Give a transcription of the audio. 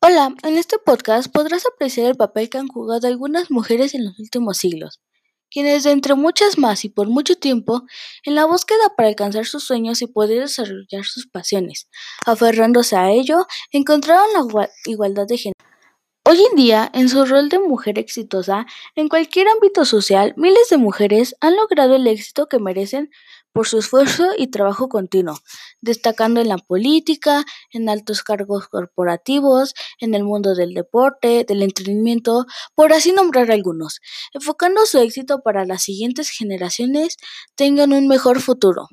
Hola, en este podcast podrás apreciar el papel que han jugado algunas mujeres en los últimos siglos, quienes de entre muchas más y por mucho tiempo, en la búsqueda para alcanzar sus sueños y poder desarrollar sus pasiones, aferrándose a ello, encontraron la igualdad de género. Hoy en día, en su rol de mujer exitosa, en cualquier ámbito social, miles de mujeres han logrado el éxito que merecen por su esfuerzo y trabajo continuo, destacando en la política, en altos cargos corporativos, en el mundo del deporte, del entretenimiento, por así nombrar algunos, enfocando su éxito para las siguientes generaciones tengan un mejor futuro.